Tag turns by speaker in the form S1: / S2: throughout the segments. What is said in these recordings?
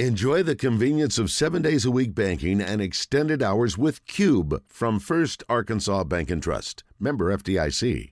S1: Enjoy the convenience of seven days a week banking and extended hours with Cube from First Arkansas Bank and Trust. Member FDIC.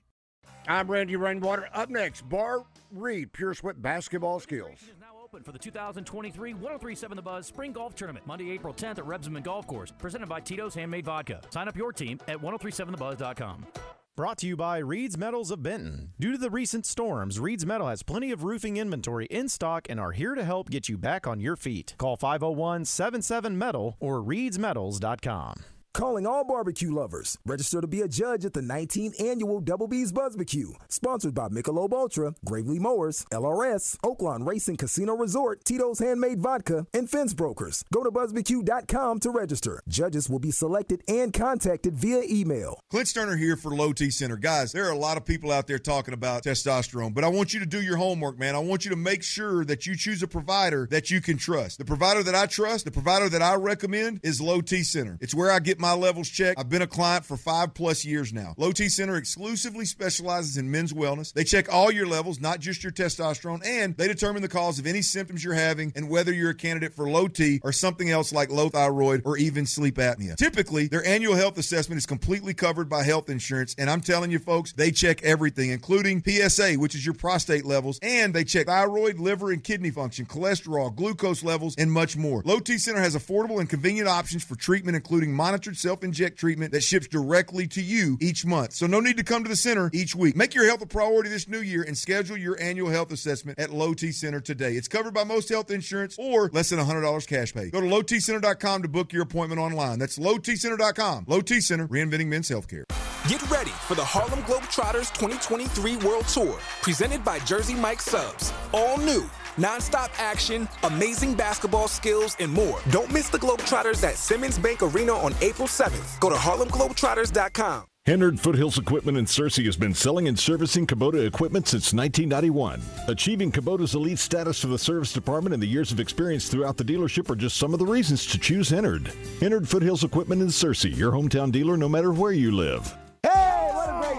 S2: I'm Randy Rainwater. Up next, Bart Reid, Pure Sweat Basketball Skills.
S3: now open for the 2023 1037 The Buzz Spring Golf Tournament, Monday, April 10th at Rebsamen Golf Course, presented by Tito's Handmade Vodka. Sign up your team at 1037thebuzz.com.
S4: Brought to you by Reed's Metals of Benton. Due to the recent storms, Reed's Metal has plenty of roofing inventory in stock and are here to help get you back on your feet. Call 501 77 Metal or reedsmetals.com.
S5: Calling all barbecue lovers. Register to be a judge at the 19th annual Double B's Buzzbecue. Sponsored by Michelob Ultra, Gravely Mowers, LRS, Oaklawn Racing Casino Resort, Tito's Handmade Vodka, and Fence Brokers. Go to buzzbecue.com to register. Judges will be selected and contacted via email.
S6: Clint Stoerner here for Low T Center. Guys, there are a lot of people out there talking about testosterone, but I want you to do your homework, man. I want you to make sure that you choose a provider that you can trust. The provider that I trust, the provider that I recommend is Low T Center. It's where I get my levels checked. I've been a client for five plus years now. Low T Center exclusively specializes in men's wellness. They check all your levels, not just your testosterone, and they determine the cause of any symptoms you're having and whether you're a candidate for low T or something else like low thyroid or even sleep apnea. Typically, their annual health assessment is completely covered by health insurance, and I'm telling you, folks, they check everything, including PSA, which is your prostate levels, and they check thyroid, liver, and kidney function, cholesterol, glucose levels, and much more. Low T Center has affordable and convenient options for treatment, including self inject treatment that ships directly to you each month. So, no need to come to the center each week. Make your health a priority this new year and schedule your annual health assessment at Low T Center today. It's covered by most health insurance or less than $100 cash pay. Go to lowtcenter.com to book your appointment online. That's lowtcenter.com. Low T Center, reinventing men's healthcare.
S7: Get ready for the Harlem Globetrotters 2023 World Tour, presented by Jersey Mike Subs. All new, non-stop action, amazing basketball skills, and more. Don't miss the Globetrotters at Simmons Bank Arena on April 7th. Go to harlemglobetrotters.com.
S8: Hennard Foothills Equipment in Searcy has been selling and servicing Kubota equipment since 1991. Achieving Kubota's elite status for the service department and the years of experience throughout the dealership are just some of the reasons to choose Hennard. Hennard Foothills Equipment in Searcy, your hometown dealer no matter where you live.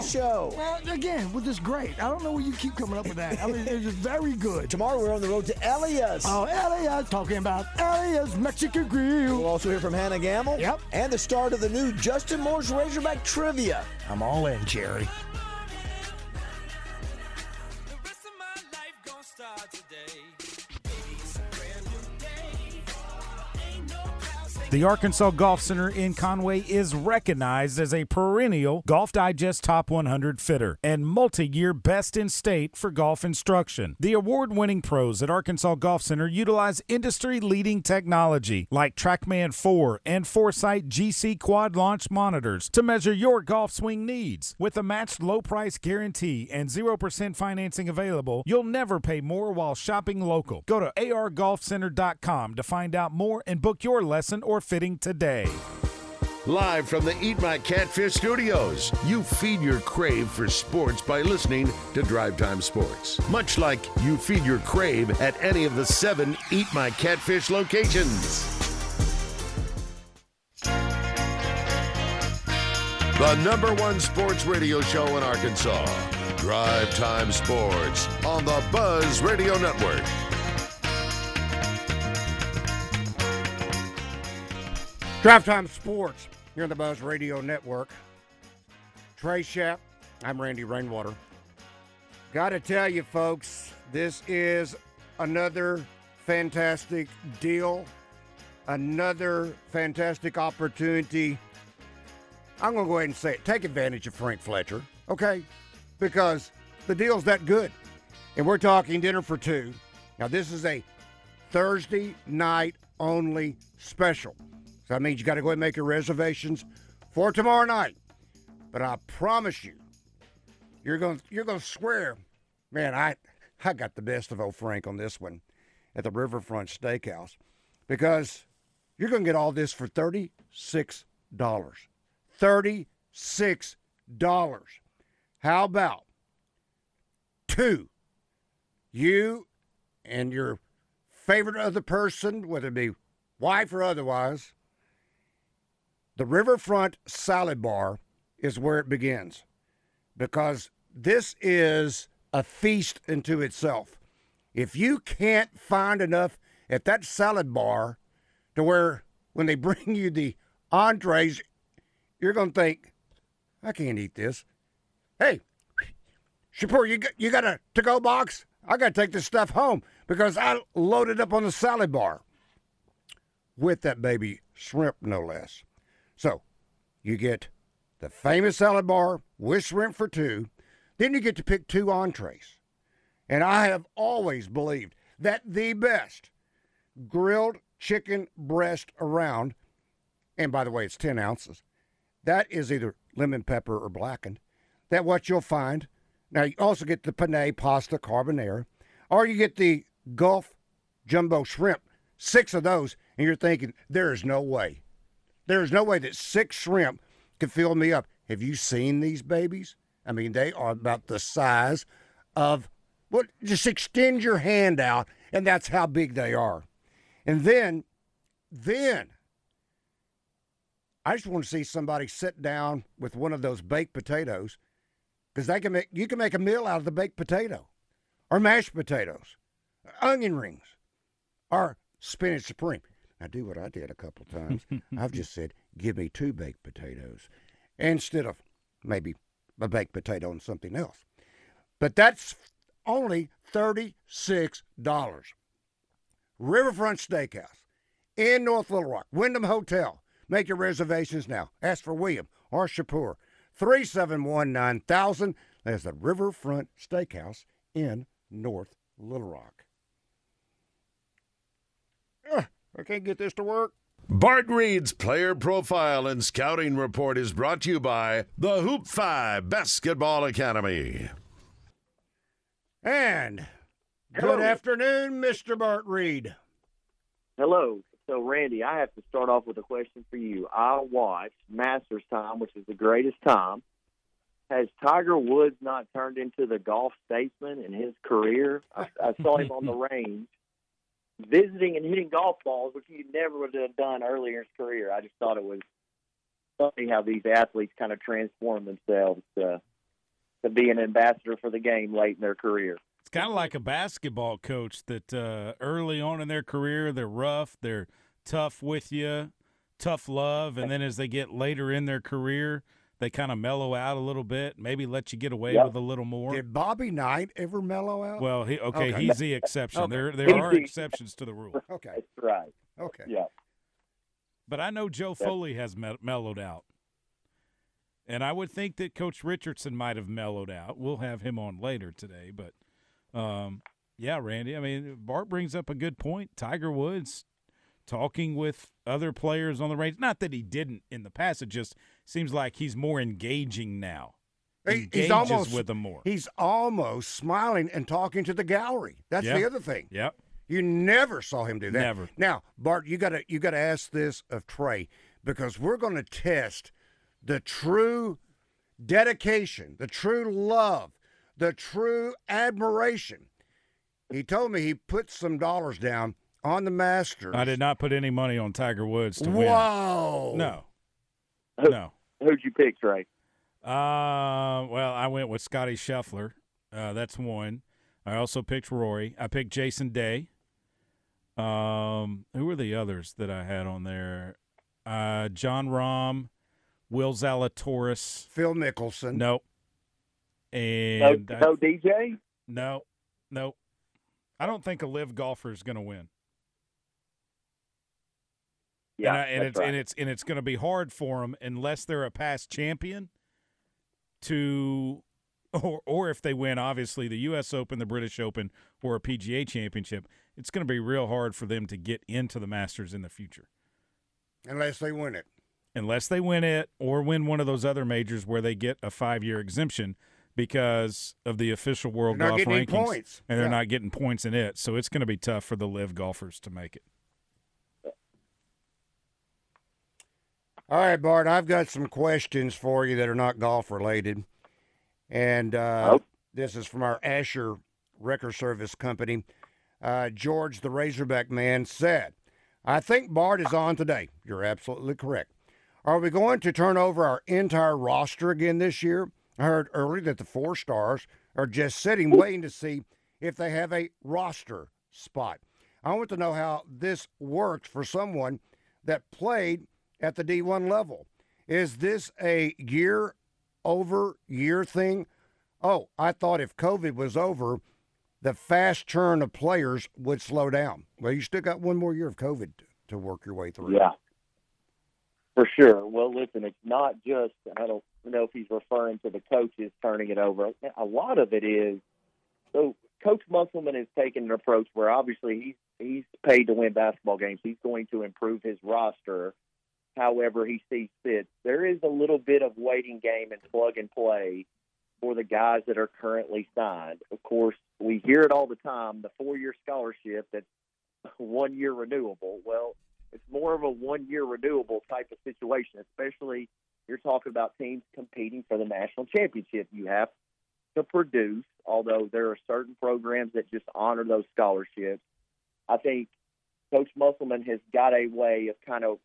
S9: Show.
S10: Well, again, with this great. I don't know where you keep coming up with that. I mean, it's just very good.
S9: Tomorrow we're on the road to Elias.
S10: Oh, Elias, talking about Elias Mexican Grill.
S9: We'll also hear from Hannah Gamble.
S10: Yep.
S9: And the start of the new Justin Moore's Razorback Trivia.
S10: I'm all in, Jerry.
S11: The Arkansas Golf Center in Conway is recognized as a perennial Golf Digest Top 100 fitter and multi year best in state for golf instruction. The award winning pros at Arkansas Golf Center utilize industry leading technology like TrackMan 4 and Foresight GC quad launch monitors to measure your golf swing needs. With a matched low price guarantee and 0% financing available, you'll never pay more while shopping local. Go to argolfcenter.com to find out more and book your lesson or fitting today.
S1: Live from the Eat My Catfish studios, you feed your crave for sports by listening to Drive Time Sports. Much like you feed your crave at any of the seven Eat My Catfish locations. The number one sports radio show in Arkansas. Drive Time Sports on the Buzz Radio Network.
S2: Drive Time Sports here on the Buzz Radio Network. Trey Schaap, I'm Randy Rainwater. Got to tell you, folks, this is another fantastic deal, another fantastic opportunity. I'm going to go ahead and say it. Take advantage of Frank Fletcher, okay? Because the deal's that good. And we're talking dinner for two. Now, this is a Thursday night only special. So that means you got to go and make your reservations for tomorrow night. But I promise you, you're going you're going to swear, man. I I got the best of old Frank on this one at the Riverfront Steakhouse because you're going to get all this for thirty six dollars. Thirty six dollars. How about two? You and your favorite other person, whether it be wife or otherwise, the Riverfront Salad Bar is where it begins because this is a feast into itself. If you can't find enough at that salad bar to where when they bring you the entrees, you're going to think, I can't eat this. Hey, Shapur, you got, you got a to go box? I got to take this stuff home because I loaded up on the salad bar with that baby shrimp, no less. So you get the famous salad bar with shrimp for two. Then you get to pick two entrees. And I have always believed that the best grilled chicken breast around, and by the way, it's 10 ounces, that is either lemon pepper or blackened. That what you'll find. Now you also get the penne pasta carbonara, or you get the Gulf jumbo shrimp, six of those, and you're thinking there is no way, there is no way that six shrimp could fill me up. Have you seen these babies? I mean, they are about the size of what? Just extend your hand out, and that's how big they are. And then, then I just want to see somebody sit down with one of those baked potatoes because they can make you can make a meal out of the baked potato, or mashed potatoes, onion rings, or spinach supreme. I do what I did a couple times. I've just said, give me two baked potatoes instead of maybe a baked potato and something else. But that's only $36. Riverfront Steakhouse in North Little Rock, Wyndham Hotel. Make your reservations now. Ask for William or Shapur. 371 9000. That's the Riverfront Steakhouse in North Little Rock. I can't get this to work.
S1: Bart Reid's player profile and scouting report is brought to you by the Hoop Phi Basketball Academy.
S2: And good
S12: Hello.
S2: afternoon, Mr. Bart Reid.
S12: Hello. So, Randy, I have to start off with a question for you. I watched Masters Time, which is the greatest time. Has Tiger Woods not turned into the golf statesman in his career? I, I saw him on the range visiting and hitting golf balls, which he never would have done earlier in his career. I just thought it was funny how these athletes kind of transform themselves to, to be an ambassador for the game late in their career.
S11: It's kind of like a basketball coach that uh, early on in their career, they're rough, they're tough with you, tough love, and then as they get later in their career, they kind of mellow out a little bit, maybe let you get away
S2: Yep.
S11: with a little more.
S2: Did Bobby Knight ever mellow out?
S11: Well, he, okay,
S2: Okay.
S11: he's the exception.
S2: Okay.
S11: There, there
S2: He's
S11: are
S2: the-
S11: exceptions to the rule.
S2: Okay.
S12: That's right.
S2: Okay.
S12: Yeah.
S11: But I know Joe Foley has me- mellowed out. And I would think that Coach Richardson might have mellowed out. We'll have him on later today. But, um, yeah, Randy, I mean, Bart brings up a good point. Tiger Woods talking with other players on the range. Not that he didn't in the past, it just seems like he's more engaging now.
S2: He-
S11: Engages
S2: he's almost
S11: with them more.
S2: He's almost smiling and talking to the gallery. That's the other thing.
S11: Yep.
S2: You never saw him do that.
S11: Never.
S2: Now, Bart, you gotta you gotta ask this of Trey because we're gonna test the true dedication, the true love, the true admiration. He told me he put some dollars down on the Masters.
S11: I did not put any money on Tiger Woods to win.
S2: Whoa.
S11: No.
S12: Who-
S11: No.
S12: Who'd you pick, Trey?
S11: Uh, well, I went with Scotty Scheffler. Uh, that's one. I also picked Rory. I picked Jason Day. Um, who were the others that I had on there? Uh, Jon Rahm, Will Zalatoris,
S2: Phil Mickelson.
S11: Nope.
S12: No,
S11: And I-
S12: no DJ?
S11: no, no. I don't think a live golfer is going to win.
S12: Yeah,
S11: and, I, and it's
S12: right.
S11: and it's and it's going to be hard for them unless they're a past champion to or or if they win obviously the US Open, the British Open or a PGA championship, it's going to be real hard for them to get into the Masters in the future.
S2: Unless they win it.
S11: Unless they win it or win one of those other majors where they get a 5-year exemption because of the official world
S2: They're not
S11: golf rankings
S2: points.
S11: and they're
S2: Yeah.
S11: not getting points in it. So it's going to be tough for the live golfers to make it.
S2: All right, Bart, I've got some questions for you that are not golf related. And uh, this is from our Asher Record Service Company. Uh, George, the Razorback man, said, I think Bart is on today. You're absolutely correct. Are we going to turn over our entire roster again this year? I heard earlier that the four stars are just sitting, waiting to see if they have a roster spot. I want to know how this works for someone that played at the D1 level. Is this a year over year thing? Oh, I thought if COVID was over, the fast churn of players would slow down. Well, you still got one more year of COVID to work your way through.
S12: Yeah, for sure. Well, listen, it's not just, I don't know if he's referring to the coaches turning it over. A lot of it is, so Coach Musselman has taken an approach where obviously he's, he's paid to win basketball games. He's going to improve his roster however he sees fit. There is a little bit of waiting game and plug and play for the guys that are currently signed. Of course, we hear it all the time the four year scholarship that's one year renewable. Well, it's more of a one year renewable type of situation, especially you're talking about teams competing for the national championship. You have to produce, although there are certain programs that just honor those scholarships. I think Coach Musselman has got a way of kind of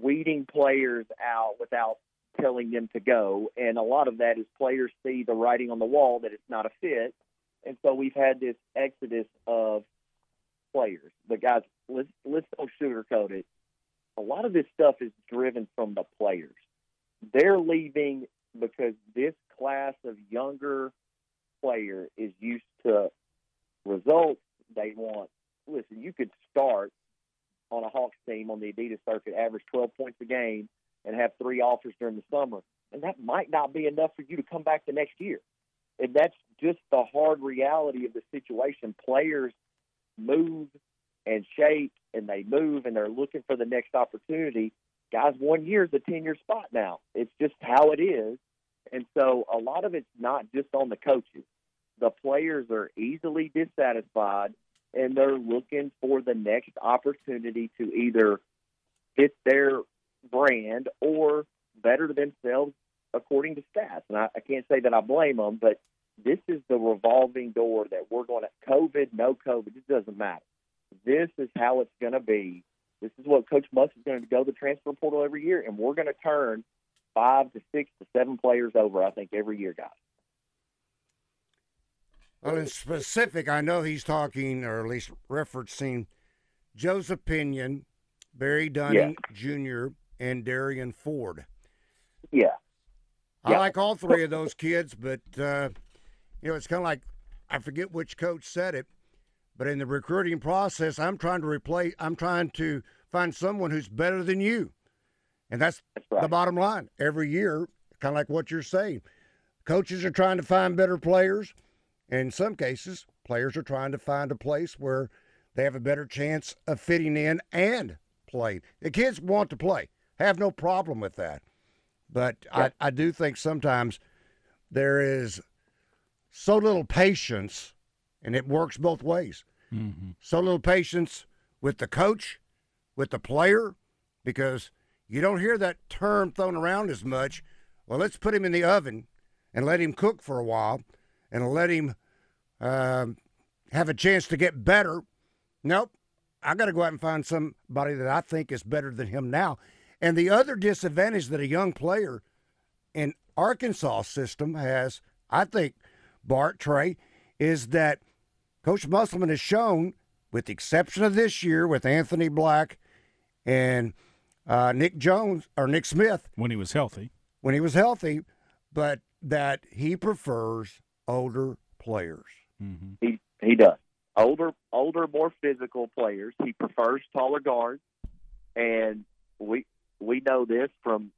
S12: weeding players out without telling them to go. And a lot of that is players see the writing on the wall that it's not a fit. And so we've had this exodus of players. But guys, let's let's don't sugarcoat it. A lot of this stuff is driven from the players. They're leaving because this class of younger player is used to results. They want listen, you could start on a Hawks team on the Adidas circuit, average 12 points a game, and have three offers during the summer. And that might not be enough for you to come back the next year. And that's just the hard reality of the situation. Players move and shake and they move and they're looking for the next opportunity. Guys, one year is a 10 year spot now. It's just how it is. And so a lot of it's not just on the coaches. The players are easily dissatisfied and they're looking for the next opportunity to either fit their brand or better themselves according to stats. And I, I can't say that I blame them, but this is the revolving door that we're going to COVID, no COVID, it doesn't matter. This is how it's going to be. This is what Coach Muss is going to go to the transfer portal every year, and we're going to turn five to six to seven players over, I think, every year, guys.
S2: Well, in specific, I know he's talking, or at least referencing, Joseph Pinion, Barry Dunning yeah. Jr., and Darian Ford.
S12: Yeah.
S2: I yeah. like all three of those kids, but, uh, you know, it's kind of like, I forget which coach said it, but in the recruiting process, I'm trying to replace, I'm trying to find someone who's better than you. And that's,
S12: that's right.
S2: the bottom line. Every year, kind of like what you're saying, coaches are trying to find better players – in some cases, players are trying to find a place where they have a better chance of fitting in and playing. The kids want to play, have no problem with that. But I, I do think sometimes there is so little patience, and it works both ways.
S11: Mm-hmm.
S2: So little patience with the coach, with the player, because you don't hear that term thrown around as much. Well, let's put him in the oven and let him cook for a while and let him uh, have a chance to get better. Nope. I got to go out and find somebody that I think is better than him now. And the other disadvantage that a young player in Arkansas system has, I think, Bart Trey, is that Coach Musselman has shown, with the exception of this year with Anthony Black and uh, Nick Jones or Nick Smith,
S11: when he was healthy,
S2: when he was healthy, but that he prefers older players.
S11: Mm-hmm.
S12: He he does older, older, more physical players. He prefers taller guards, and we we know this from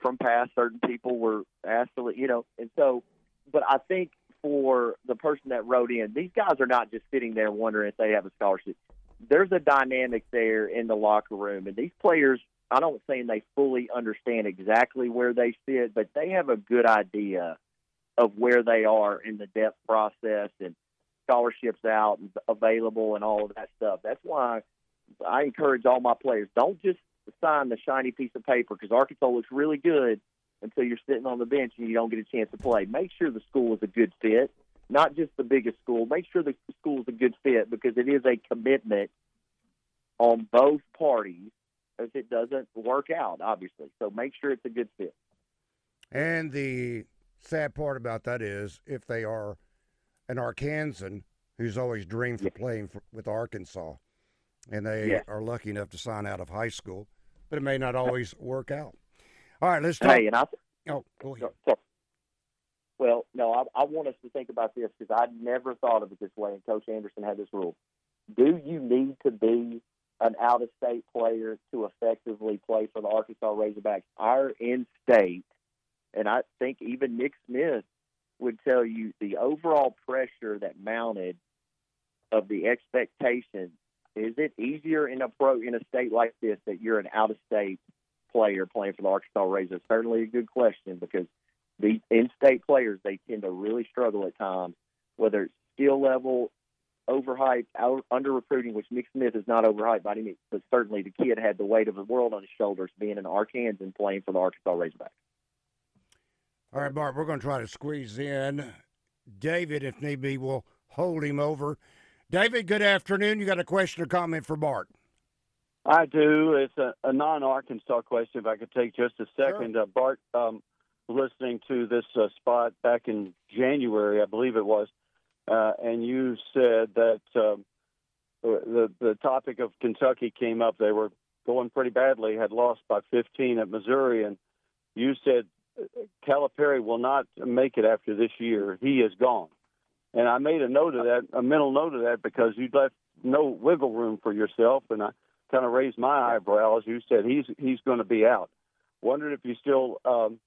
S12: from past. Certain people were asked to, you know, and so. But I think for the person that wrote in, these guys are not just sitting there wondering if they have a scholarship. There's a dynamic there in the locker room, and these players. I don't saying they fully understand exactly where they sit, but they have a good idea of where they are in the depth process and scholarships out and available and all of that stuff. That's why I encourage all my players don't just sign the shiny piece of paper because Arkansas looks really good until you're sitting on the bench and you don't get a chance to play. Make sure the school is a good fit, not just the biggest school. Make sure the school is a good fit because it is a commitment on both parties if it doesn't work out, obviously. So make sure it's a good fit.
S2: And the sad part about that is if they are an Arkansan who's always dreamed for playing for, with Arkansas, and they
S12: Yeah.
S2: are lucky enough to sign out of high school, but it may not always work out. All right, let's talk.
S12: Hey, and I
S2: oh, go ahead.
S12: So- Well, no, I, I want us to think about this because I never thought of it this way, and Coach Anderson had this rule. Do you need to be an out of state player to effectively play for the Arkansas Razorbacks? Our in state, and I think even Nick Smith would tell you the overall pressure that mounted of the expectation. Is it easier in a pro in a state like this that you're an out of state player playing for the Arkansas Razors? Certainly a good question because the in-state players they tend to really struggle at times, whether it's skill level, overhyped, under recruiting, which Nick Smith is not overhyped by any means, but certainly the kid had the weight of the world on his shoulders being an Arkansan playing for the Arkansas Razorbacks.
S2: All right, Bart, we're going to try to squeeze in David, if need be. We'll hold him over. David, good afternoon. You got a question or comment for Bart?
S13: I do. It's a, a non-Arkansas question. If I could take just a second, uh, Bart. Um, listening to this uh, spot back in January, I believe it was, uh, and you said that um, the the topic of Kentucky came up. They were going pretty badly, had lost by 15 at Missouri, and you said uh, Calipari will not make it after this year. He is gone. And I made a note of that, a mental note of that, because you left no wiggle room for yourself, and I kind of raised my eyebrows. You said he's he's going to be out. Wondered if you still um,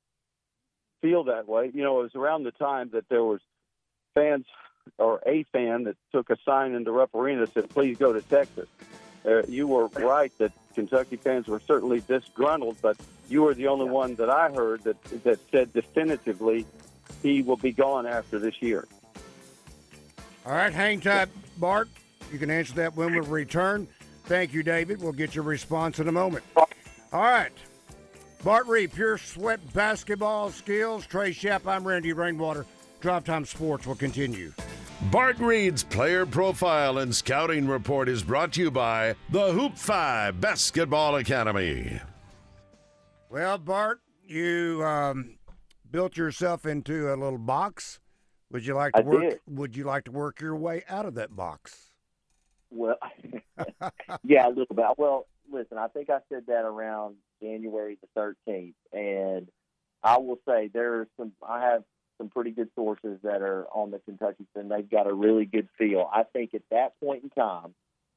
S13: feel that way. You know, it was around the time that there was fans or a fan that took a sign in the Rupp Arena that said, "Please go to Texas." Uh, you were right that Kentucky fans were certainly disgruntled, but you were the only one that I heard that that said definitively he will be gone after this year.
S2: All right, hang tight, Bart. You can answer that when we return. Thank you, David. We'll get your response in a moment. All right. Bart Reid, Pure Sweat Basketball Skills. Trey Schaap, I'm Randy Rainwater. Drive Time Sports will continue.
S1: Bart Reid's player profile and scouting report is brought to you by the Hoop Phi Basketball Academy.
S2: Well, Bart, you um, built yourself into a little box. Would you like to
S12: I
S2: work?
S12: did.
S2: Would you like to work your way out of that box?
S12: Well, yeah, a little bit. Well, listen, I think I said that around January the 13th, and I will say there are some. I have some pretty good sources that are on the Kentucky and they've got a really good feel. I think at that point in time,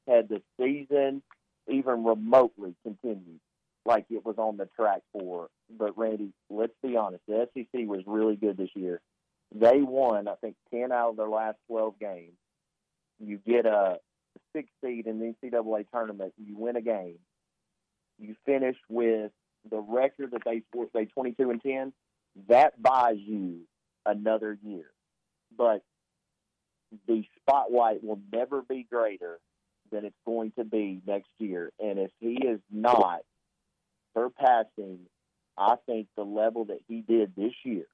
S12: had the season even remotely continued like it was on the track for, but Randy, let's be honest, the SEC was really good this year. They won, I think, 10 out of their last 12 games. You get a six seed in the NCAA tournament, you win a game. You finish with the record that they they 22 and 10. That buys you another year, but the spotlight will never be greater than it's going to be next year. And if he is not surpassing, I think the level that he did this year,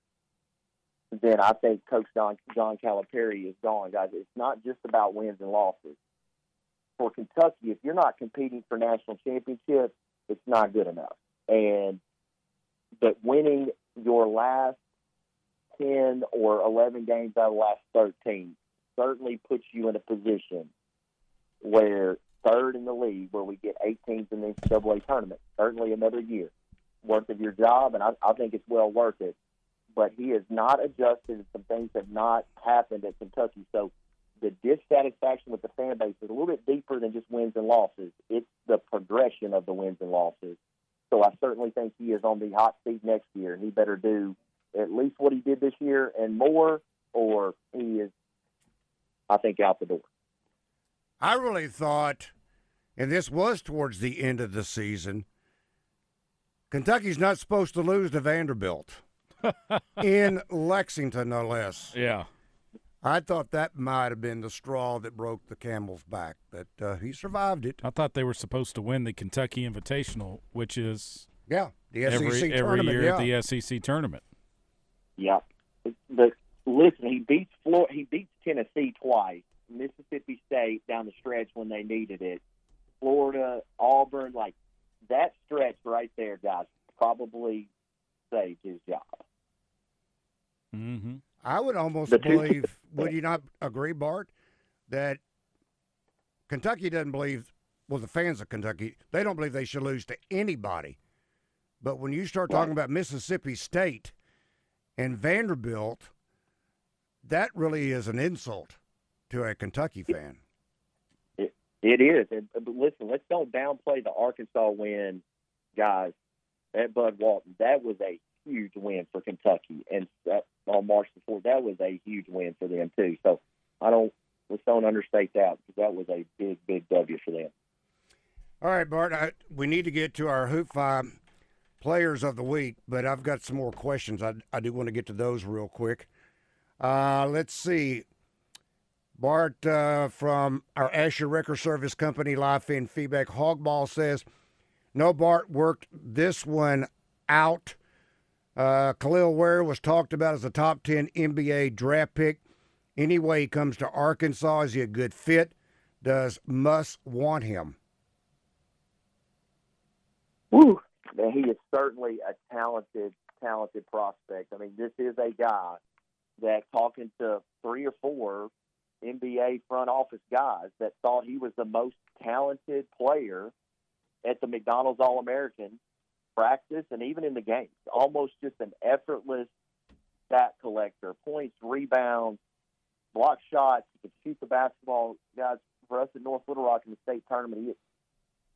S12: then I think Coach John, John Calipari is gone, guys. It's not just about wins and losses. For Kentucky, if you're not competing for national championships, it's not good enough. And but winning your last ten or eleven games out of the last thirteen certainly puts you in a position where third in the league, where we get eight teams in the NCAA tournament, certainly another year worth of your job, and I, I think it's well worth it. But he has not adjusted, and some things have not happened at Kentucky. So the dissatisfaction with the fan base is a little bit deeper than just wins and losses. It's the progression of the wins and losses. So I certainly think he is on the hot seat next year, and he better do at least what he did this year and more, or he is, I think, out the door.
S2: I really thought, and this was towards the end of the season, Kentucky's not supposed to lose to Vanderbilt in Lexington, no less.
S11: Yeah.
S2: I thought that might have been the straw that broke the camel's back, but uh, he survived it.
S11: I thought they were supposed to win the Kentucky Invitational, which is
S2: Yeah, the SEC
S11: every, every
S2: tournament,
S11: year
S2: yeah.
S11: at the SEC tournament.
S12: Yeah, but listen, he beats Florida. He beats Tennessee twice. Mississippi State down the stretch when they needed it. Florida, Auburn, like that stretch right there, guys, probably saved his job.
S11: Mm-hmm.
S2: I would almost
S12: The two-
S2: believe, would you not agree, Bart, that Kentucky doesn't believe, well, the fans of Kentucky, they don't believe they should lose to anybody. But when you start talking about Mississippi State and Vanderbilt, that really is an insult to a Kentucky fan.
S12: It, it is. And but listen, let's don't downplay the Arkansas win, guys. At Bud Walton, that was a huge win for Kentucky, and that, on March the fourth, that was a huge win for them too. So I don't let's don't understate that because that was a big, big W for them.
S2: All right, Bart. I, we need to get to our Hoop Phi players of the week, but I've got some more questions. I, I do want to get to those real quick. Uh, let's see. Bart uh, from our Asher Record Service Company live fan feedback. Hogball says, "No, Bart worked this one out. Uh, Kel'el Ware was talked about as a top ten NBA draft pick. Anyway, he comes to Arkansas. Is he a good fit? Does Muss want him?"
S12: Woo. He is certainly a talented, talented prospect. I mean, this is a guy that talking to three or four NBA front office guys that thought he was the most talented player at the McDonald's All American practice and even in the games. Almost just an effortless stat collector, points, rebounds, block shots. He could shoot the basketball. Guys, for us at North Little Rock in the state tournament, he hit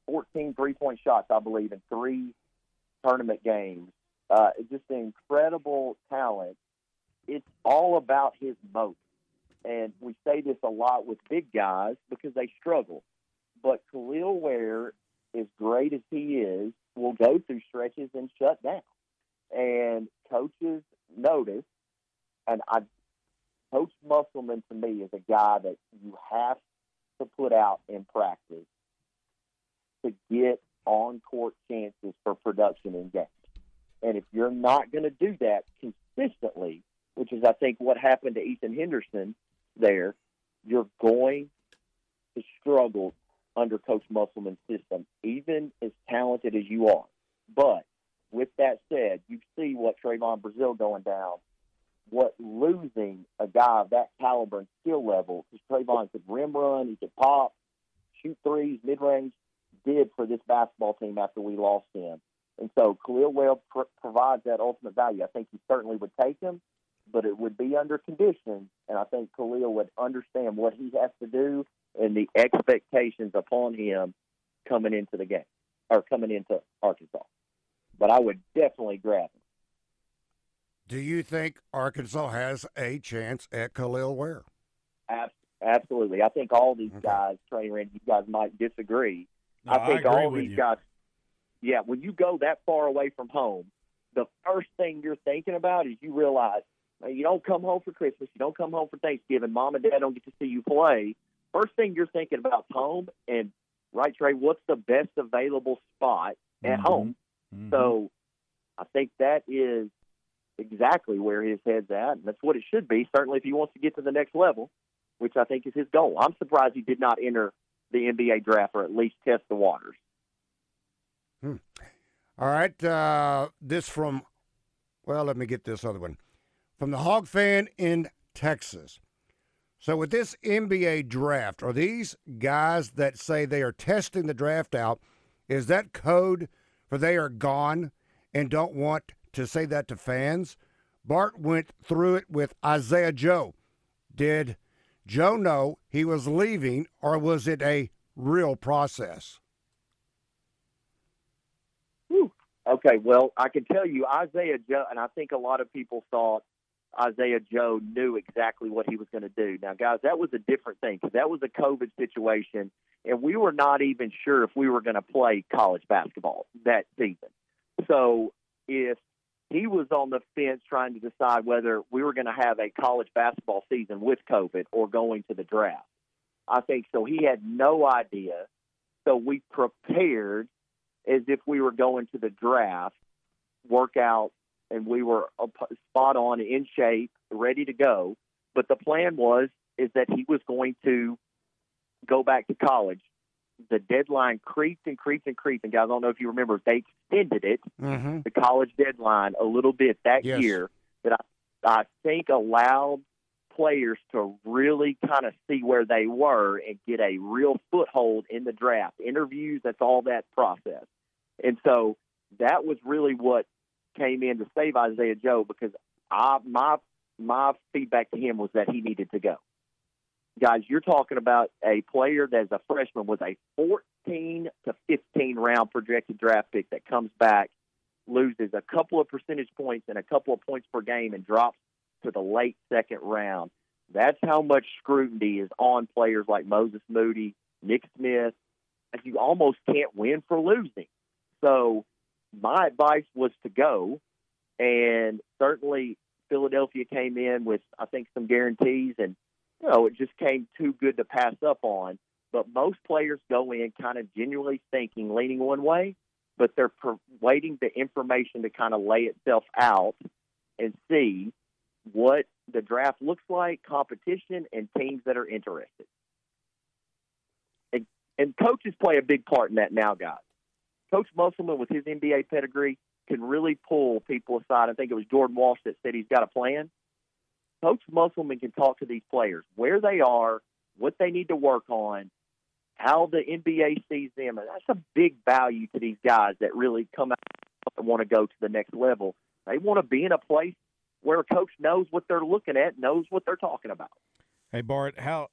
S12: 14 three point shots, I believe, in three tournament games. Uh, just incredible talent. It's all about his moat. And we say this a lot with big guys because they struggle. But Kel'el Ware, as great as he is, will go through stretches and shut down. And coaches notice, and I, Coach Musselman to me is a guy that you have to put out in practice to get on court chances for production in games. And if you're not going to do that consistently, which is I think what happened to Ethan Henderson there, you're going to struggle under Coach Musselman's system, even as talented as you are. But with that said, you see what Trevon Brazile going down, what losing a guy of that caliber and skill level, because Trevon could rim run, he could pop, shoot threes, mid range, did for this basketball team after we lost him. And so Kel'el Ware pr- provides that ultimate value. I think he certainly would take him, but it would be under conditions. And I think Kel'el would understand what he has to do and the expectations upon him coming into the game or coming into Arkansas. But I would definitely grab him.
S2: Do you think Arkansas has a chance at Kel'el Ware?
S12: Absolutely. I think all these guys, Trey Rand, you guys might disagree.
S11: No,
S12: I think
S11: I
S12: all these
S11: you.
S12: guys, yeah, when you go that far away from home, the first thing you're thinking about is you realize you don't come home for Christmas, you don't come home for Thanksgiving, mom and dad don't get to see you play. First thing you're thinking about is home and right, Trey, what's the best available spot at
S11: Mhm.
S12: home?
S11: Mhm.
S12: So I think that is exactly where his head's at, and that's what it should be. Certainly, if he wants to get to the next level, which I think is his goal. I'm surprised he did not enter the NBA draft or at least test the waters.
S2: All right. Uh, this from, well, let me get this other one. From the Hog fan in Texas. So, with this NBA draft, are these guys that say they are testing the draft out, is that code for they are gone and don't want to say that to fans? Bart went through it with Isaiah Joe. Did Joe know he was leaving, or was it a real process?
S12: Okay, well, I can tell you Isaiah Joe, and I think a lot of people thought Isaiah Joe knew exactly what he was going to do. Now, guys, that was a different thing because that was a COVID situation, and we were not even sure if we were going to play college basketball that season. So, if he was on the fence trying to decide whether we were going to have a college basketball season with COVID or going to the draft, I think so. He had no idea. So, we prepared as if we were going to the draft, workout, and we were spot on, in shape, ready to go. But the plan was is that he was going to go back to college. The deadline creeped and creeped and creeped. And guys, I don't know if you remember, they extended it,
S2: Mm-hmm.
S12: the college deadline, a little bit that
S2: Yes.
S12: year. That I, I think allowed players to really kind of see where they were and get a real foothold in the draft. Interviews, that's all that process. And so that was really what came in to save Isaiah Joe because I my my feedback to him was that he needed to go. Guys, you're talking about a player that is a freshman was a 14 to 15 round projected draft pick that comes back, loses a couple of percentage points and a couple of points per game and drops to the late second round. That's how much scrutiny is on players like Moses Moody, Nick Smith. You almost can't win for losing. So my advice was to go, and certainly Philadelphia came in with I think some guarantees, and you know it just came too good to pass up on. But most players go in kind of genuinely thinking, leaning one way, but they're per- waiting the information to kind of lay itself out and see what the draft looks like, competition, and teams that are interested. And, and coaches play a big part in that now, guys. Coach Musselman, with his NBA pedigree, can really pull people aside. I think it was Jordan Walsh that said he's got a plan. Coach Musselman can talk to these players where they are, what they need to work on, how the NBA sees them. And that's a big value to these guys that really come out and want to go to the next level. They want to be in a place where a coach knows what they're looking at, knows what they're talking about.
S11: Hey Bart, how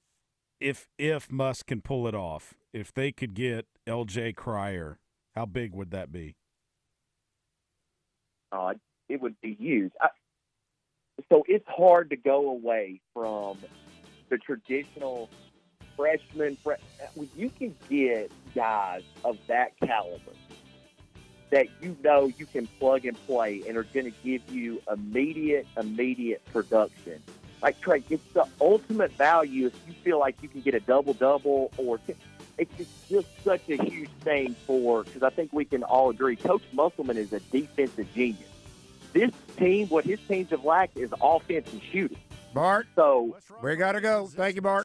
S11: if if Muss can pull it off, if they could get LJ Cryer, how big would that be?
S12: Uh, it would be huge. I, so it's hard to go away from the traditional freshman. Fre- you can get guys of that caliber that you know you can plug and play and are going to give you immediate, immediate production. Like Trey, it's the ultimate value if you feel like you can get a double double or it's just such a huge thing for because I think we can all agree Coach Musselman is a defensive genius. This team, what his teams have lacked is offense and shooting.
S2: Bart,
S12: so
S2: we got to go. Thank you, Bart.